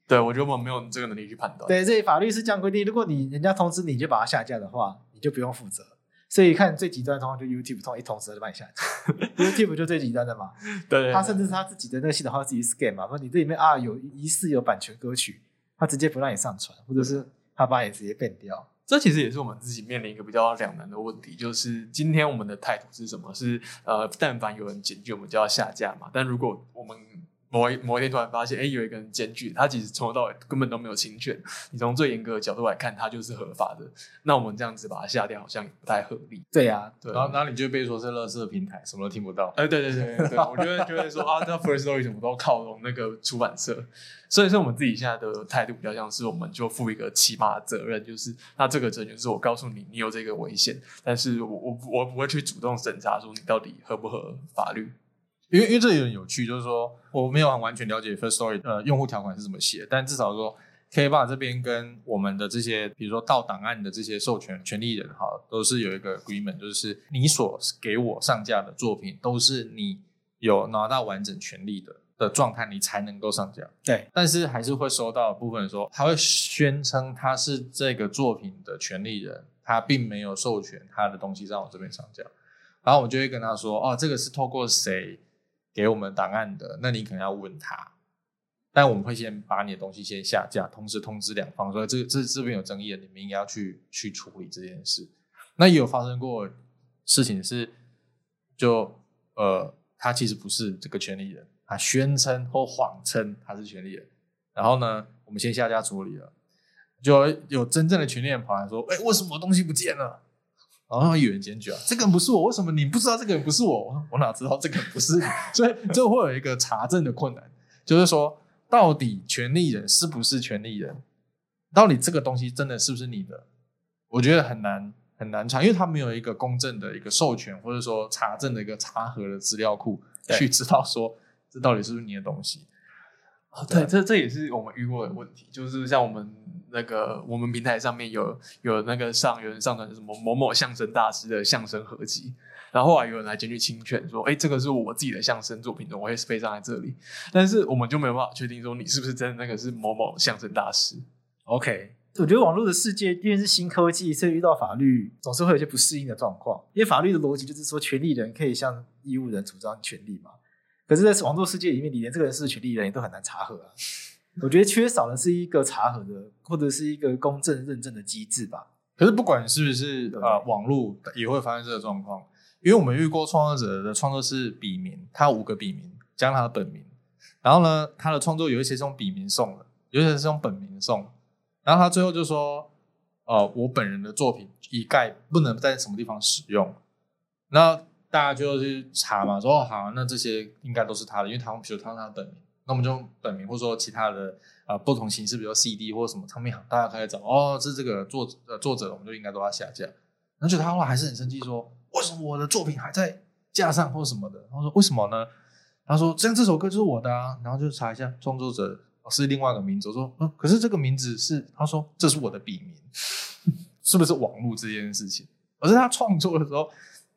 对，我觉得我们没有这个能力去判断。对，这法律是这样规定，如果你人家通知你就把它下架的话，你就不用负责。所以看最极端的状况，就 YouTube 通一通知就把你下架，YouTube 就最极端的嘛。对，对，对，他甚至是他自己的那个系统，他自己 scan 嘛，说你这里面啊有疑似有版权歌曲，他直接不让你上传，或者是他把你直接变掉。这其实也是我们自己面临一个比较两难的问题，就是今天我们的态度是什么？是呃，但凡有人检举，我们就要下架嘛。但如果我们某一某一天突然发现，哎，有一个人检举，他其实从头到尾根本都没有侵权。你从最严格的角度来看，他就是合法的。那我们这样子把它下掉，好像也不太合理。对呀、啊，对。然后，然后你就被说是垃圾平台，什么都听不到。哎，对对对对，对我觉得就会说啊，那 Firstory 什么都靠拢那个出版社。所以说，我们自己现在的态度比较像是，我们就负一个起码的责任，就是那这个责任就是我告诉你，你有这个危险，但是我我我不会去主动审查说你到底合不合法律。因为因为这有点有趣，就是说我没有很完全了解 First Story 呃用户条款是怎么写，但至少说 KKBOX 这边跟我们的这些比如说盗档案的这些授权权利人哈，都是有一个 agreement，就是你所给我上架的作品都是你有拿到完整权利的的状态，你才能够上架。对，但是还是会收到部分人说他会宣称他是这个作品的权利人，他并没有授权他的东西在我这边上架，然后我就会跟他说哦，这个是透过谁？给我们档案的，那你可能要问他，但我们会先把你的东西先下架，同时通知两方说这这这边有争议的，你们应该要去去处理这件事。那也有发生过事情是，就呃，他其实不是这个权利人，他宣称或谎称他是权利人，然后呢，我们先下架处理了，就有真正的权利人跑来说，哎，为什么东西不见了？然后有人检举啊，这个人不是我，为什么你不知道这个人不是我？我哪知道这个人不是你？所以就会有一个查证的困难，就是说到底权利人是不是权利人？到底这个东西真的是不是你的？我觉得很难很难查，因为他没有一个公正的一个授权，或者说查证的一个查核的资料库去知道说这到底是不是你的东西。对，这这也是我们遇过的问题，就是像我们那个我们平台上面有有那个上有人上传什么某某相声大师的相声合集，然后后来有人来检举侵权，说，哎，这个是我自己的相声作品，怎么会被上在这里？但是我们就没有办法确定说你是不是真的那个是某某相声大师。OK，我觉得网络的世界因为是新科技，所以遇到法律总是会有些不适应的状况，因为法律的逻辑就是说，权利人可以向义务人主张权利嘛。可是，在网络世界里面，你连这个人是权利人也都很难查核啊。我觉得缺少的是一个查核的，或者是一个公正认证的机制吧。可是，不管是不是呃网络，也会发生这个状况。因为我们遇过创作者的创作是笔名，他五个笔名加上他的本名，然后呢，他的创作有一些是用笔名送的，有一些是用本名送。然后他最后就说：“呃，我本人的作品一概不能在什么地方使用。”那大家就去查嘛，说哦好，那这些应该都是他的，因为他们比如他他的本名，那我们就用本名，或者说其他的啊、呃、不同形式，比如 CD 或者什么唱片行，大家开始找哦，是这个作呃作者，我们就应该都要下架。然后就他后来还是很生气，说为什么我的作品还在架上或者什么的？他说为什么呢？他说这样这首歌就是我的啊，然后就查一下创作者是另外一个名字，我说嗯，可是这个名字是他说这是我的笔名，是不是网络这件事情？而是他创作的时候。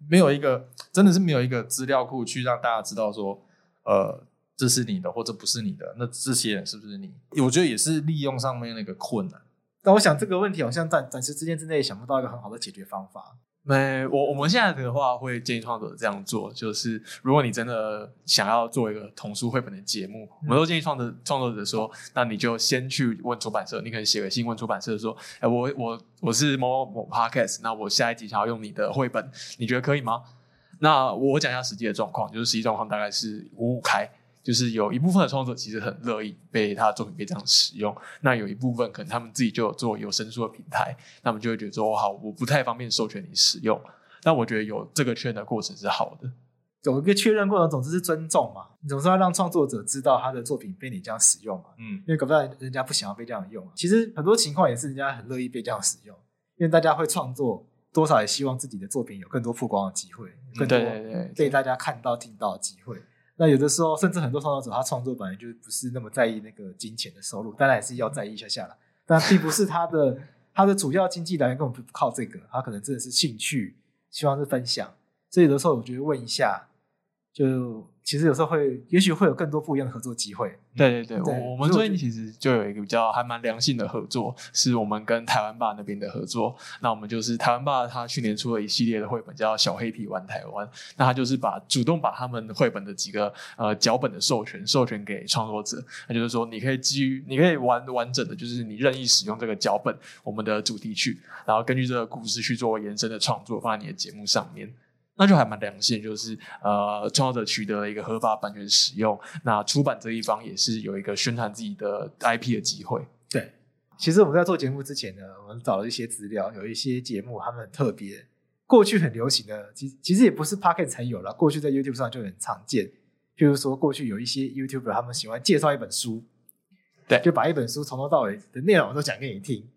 没有一个，真的是没有一个资料库去让大家知道说，呃，这是你的或者不是你的，那这些人是不是你？我觉得也是利用上面那个困难。但我想这个问题好像暂暂时之间之内也想不到一个很好的解决方法。没，我我们现在的话会建议创作者这样做，就是如果你真的想要做一个童书绘本的节目，我们都建议创作创作者说，那你就先去问出版社，你可能写个信问出版社说，哎，我我我是某某某 podcast，那我下一集想要用你的绘本，你觉得可以吗？那我讲一下实际的状况，就是实际状况大概是五五开。就是有一部分的创作者其实很乐意被他的作品被这样使用，那有一部分可能他们自己就有做有声书的平台，那么就会觉得说，好，我不太方便授权你使用。但我觉得有这个确认的过程是好的，有一个确认过程，总之是尊重嘛，你总是要让创作者知道他的作品被你这样使用嘛，嗯，因为搞不好人家不想要被这样用。其实很多情况也是人家很乐意被这样使用，因为大家会创作，多少也希望自己的作品有更多曝光的机会，更多被大家看到、听到的机会。那有的时候，甚至很多创作者，他创作本来就不是那么在意那个金钱的收入，当然还是要在意一下下了。但并不是他的他的主要经济来源，根本不靠这个，他可能真的是兴趣，希望是分享。所以有的时候，我觉得问一下，就其实有时候会，也许会有更多不一样的合作机会。对对对，对我我们最近其实就有一个比较还蛮良性的合作，是我们跟台湾爸那边的合作。那我们就是台湾爸，他去年出了一系列的绘本，叫《小黑皮玩台湾》。那他就是把主动把他们绘本的几个呃脚本的授权授权给创作者，那就是说你可以基于你可以完完整的，就是你任意使用这个脚本，我们的主题曲，然后根据这个故事去做延伸的创作，放在你的节目上面。那就还蛮良心，就是呃，创作者取得了一个合法版权使用，那出版这一方也是有一个宣传自己的 IP 的机会。对，其实我们在做节目之前呢，我们找了一些资料，有一些节目他们很特别，过去很流行的，其其实也不是 Podcast 才有了，过去在 YouTube 上就很常见。譬如说，过去有一些 YouTuber 他们喜欢介绍一本书，对，就把一本书从头到尾的内容都讲给你听。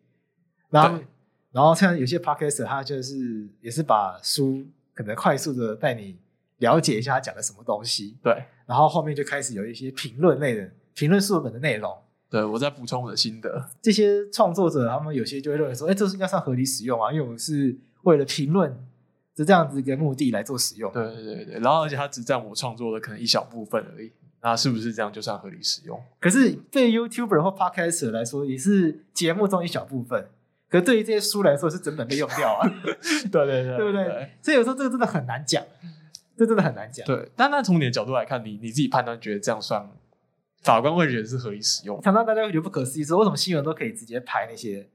然后，然后像有些 Podcaster 他就是也是把书。可能快速的带你了解一下他讲的什么东西，对，然后后面就开始有一些评论类的评论书本的内容，对，我在补充我的心得。这些创作者他们有些就会认为说，哎，这是应该算合理使用啊，因为我们是为了评论是这样子一个目的来做使用。对对对，然后而且它只占我创作的可能一小部分而已，那是不是这样就算合理使用？可是对 YouTuber 或 Podcaster 来说，也是节目中一小部分。可是对于这些书来说，是整本被用掉啊！对 对对，对 不对？所以有时候这个真的很难讲，这真的很难讲。对，但那从你的角度来看，你你自己判断觉得这样算，法官会觉得是合理使用。常常大家会觉得不可思议，说为什么新闻都可以直接拍那些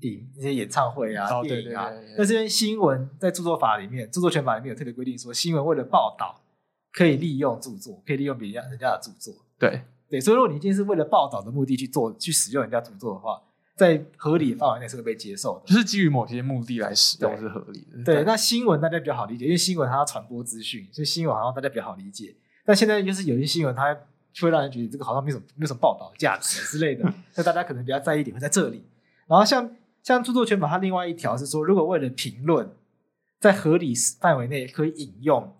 影那些演唱会啊、哦、电影啊？对对对对，但是因为新闻在著作法里面，著作权法里面有特别规定，说新闻为了报道可以利用著作，可以利用别人家人家的著作。对对，所以如果你一定是为了报道的目的去做去使用人家著作的话。在合理范围内是会被接受的，就是基于某些目的来使用是合理的。对，对，那新闻大家比较好理解，因为新闻它要传播资讯，所以新闻好像大家比较好理解。但现在就是有些新闻，它会让人觉得这个好像没什么没什么报道价值之类的，那大家可能比较在意点会在这里。然后像像著作权法，它另外一条是说，如果为了评论，在合理范围内可以引用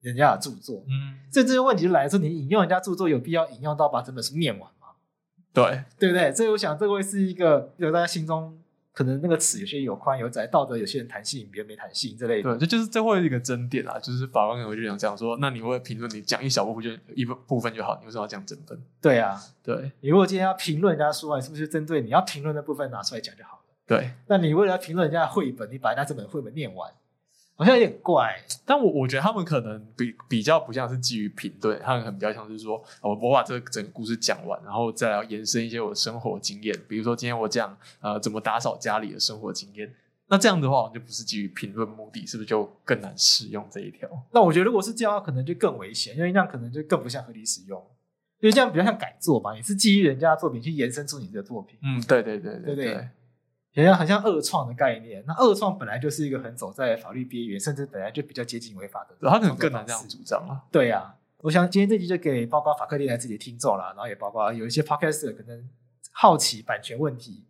人家的著作，嗯，所以这个问题就来说，你引用人家著作有必要引用到把整本书念完？对对不对？所以我想，这会是一个有大家心中可能那个尺有些有宽有窄，道德有些人弹性，别人没弹性之类的。对，这就是最后一个争点啊，就是法官可能会就想这样说：那你会评论，你讲一小部分就一部分就好，你为什么要讲整本？对啊，对。你如果今天要评论人家书，你是不是针对你要评论的部分拿出来讲就好了？对。那你为了要评论人家的绘本，你把人家这本绘本念完。好像有点怪，但我我觉得他们可能比比较不像是基于评论，他们可能比较像是说，我我把这个整个故事讲完，然后再来延伸一些我的生活经验，比如说今天我讲呃怎么打扫家里的生活经验，那这样的话我就不是基于评论目的，是不是就更难使用这一条？那我觉得如果是这样的话，可能就更危险，因为那样可能就更不像合理使用，因为这样比较像改作吧，你是基于人家的作品去延伸出你的作品，嗯，对对对对对，对，对。好像很像二创的概念，那二创本来就是一个很走在法律边缘，甚至本来就比较接近违法的，他可能更难这样主张了。对呀、啊，我想今天这集就给包括法克电台自己的听众了，然后也包括有一些 Podcast 可能好奇版权问题，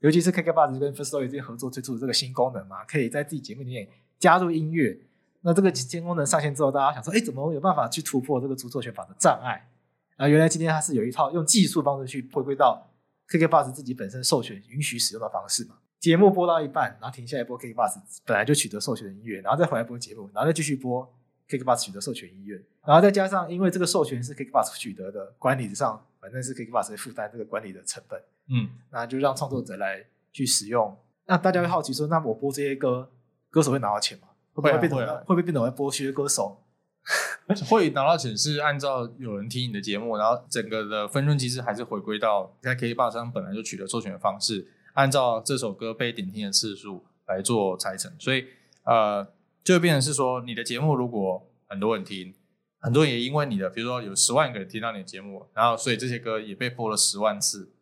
尤其是 KKBOX 跟 First Story 这些合作推出的这个新功能嘛，可以在自己节目里面加入音乐。那这个新功能上线之后，大家想说，哎，怎么有办法去突破这个著作权法的障碍？啊，原来今天它是有一套用技术方式去回归到 KKBOX 自己本身授权允许使用的方式嘛。节目播到一半，然后停下来播 KKBOX 本来就取得授权的音乐，然后再回来播节目，然后再继续播 KKBOX 取得授权音乐，然后再加上因为这个授权是 KKBOX 取得的，管理上反正是 KKBOX 会负担这个管理的成本，嗯，那就让创作者来去使用。那大家会好奇说，那我播这些歌，歌手会拿到钱吗？会不会变成会、啊会，啊、会不会变成在剥削歌手？会拿到钱是按照有人听你的节目，然后整个的分润其实还是回归到在 KKBOX 上本来就取得授权的方式。按照这首歌被点听的次数来做拆成，所以呃，就变成是说，你的节目如果很多人听，很多人也因为你的，比如说有十万个人听到你的节目，然后所以这些歌也被播了十万次，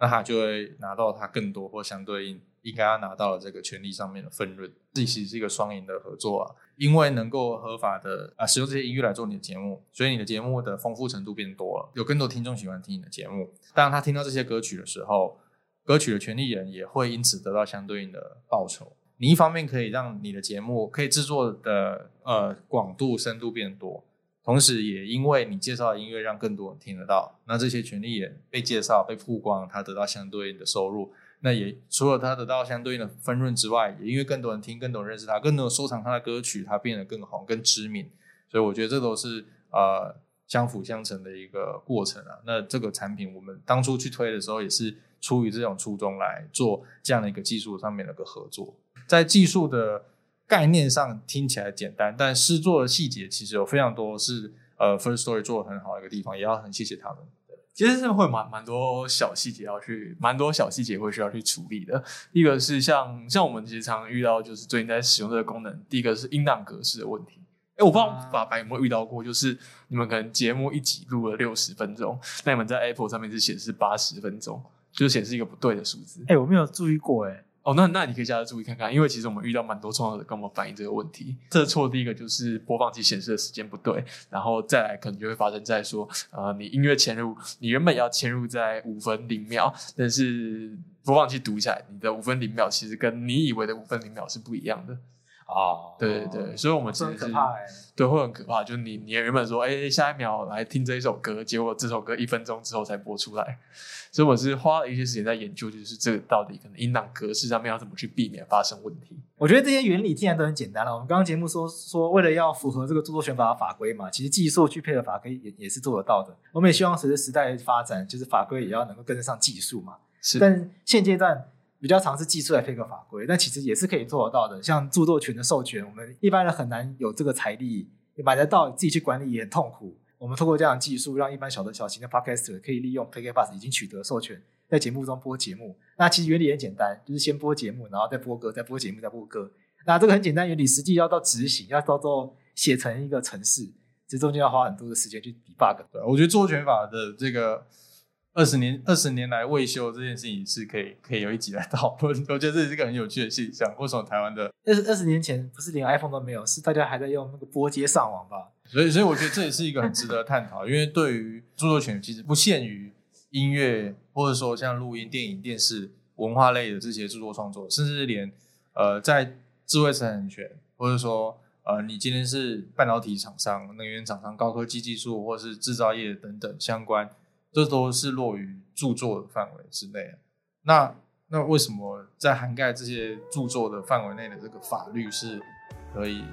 那他就会拿到他更多或相对应应该要拿到的这个权利上面的分润。这其实是一个双赢的合作啊，因为能够合法的啊使用这些音乐来做你的节目，所以你的节目的丰富程度变多了，有更多听众喜欢听你的节目。当他听到这些歌曲的时候，歌曲的权利人也会因此得到相对应的报酬。你一方面可以让你的节目可以制作的呃广度深度变多，同时也因为你介绍的音乐让更多人听得到，那这些权利人被介绍被曝光，他得到相对应的收入。那也除了他得到相对应的分润之外，也因为更多人听，更多人认识他，更多人收藏他的歌曲，他变得更红更知名。所以我觉得这都是呃相辅相成的一个过程啊。那这个产品我们当初去推的时候，也是出于这种初衷来做这样的一个技术上面的一个合作。在技术的概念上听起来简单，但试做的细节其实有非常多是呃 First Story 做的很好的一个地方，也要很谢谢他们。其实是会蛮蛮多小细节要去，蛮多小细节会需要去处理的。一个是像像我们其实常常遇到，就是最近在使用这个功能，第一个是音档格式的问题。哎，我不知道法白有没有遇到过，就是你们可能节目一集录了六十分钟，那你们在 Apple 上面是显示八十分钟，就是显示一个不对的数字。哎，我没有注意过，哎。哦，那那你可以加注意看看，因为其实我们遇到蛮多创作者跟我们反映这个问题。这错第一个就是播放器显示的时间不对，然后再来可能就会发生在说，呃，你音乐潜入，你原本要潜入在五分零秒，但是播放器读起来，你的五分零秒其实跟你以为的五分零秒是不一样的。哦，对对对，所以我们其实是很可怕，对，会很可怕。就是你你原本说，哎，下一秒来听这一首歌，结果这首歌一分钟之后才播出来。所以我是花了一些时间在研究，就是这个到底可能音档格式上面要怎么去避免发生问题。我觉得这些原理既然都很简单了，我们刚刚节目说说，为了要符合这个著作权法的法规嘛，其实技术去配合法规也也是做得到的。我们也希望随着时代发展，就是法规也要能够跟得上技术嘛。是，但现阶段。比较常是技术来配合法规，但其实也是可以做得到的。像著作权的授权，我们一般人很难有这个财力买得到，自己去管理也很痛苦。我们通过这样的技术，让一般小的小型的 podcaster 可以利用 KK Bus 已经取得授权，在节目中播节目。那其实原理很简单，就是先播节目，然后再播歌，再播节目，再播歌。那这个很简单原理，实际要到执行，要到时候写成一个程式，这中间要花很多的时间去 debug。对，我觉得著作权法的这个。二十年二十年来未修这件事情是可以可以有一集来讨论，我觉得这是一个很有趣的现象。为什么台湾的二十二十年前不是连 iPhone 都没有，是大家还在用那个拨接上网吧？所以所以我觉得这也是一个很值得探讨，因为对于著作权其实不限于音乐，或者说像录音、电影、电视、文化类的这些著作创作，甚至连呃在智慧财产权，或者说呃你今天是半导体厂商、能源厂商、高科技技术，或是制造业等等相关。这都是落于著作的范围之内。那那为什么在涵盖这些著作的范围内的这个法律是可以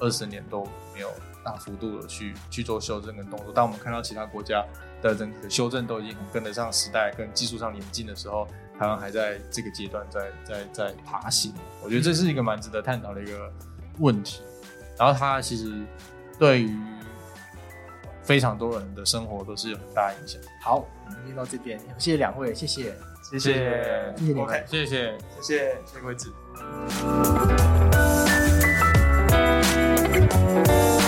二十年都没有大幅度的去去做修正跟动作？当我们看到其他国家的整个修正都已经很跟得上时代跟技术上演进的时候，台湾还在这个阶段在在在爬行。我觉得这是一个蛮值得探讨的一个问题。然后它其实对于非常多人的生活都是有很大影响。好，我们就到这边，谢谢两位，谢谢，谢谢，谢谢你们，OK，谢谢，谢谢，谢谢。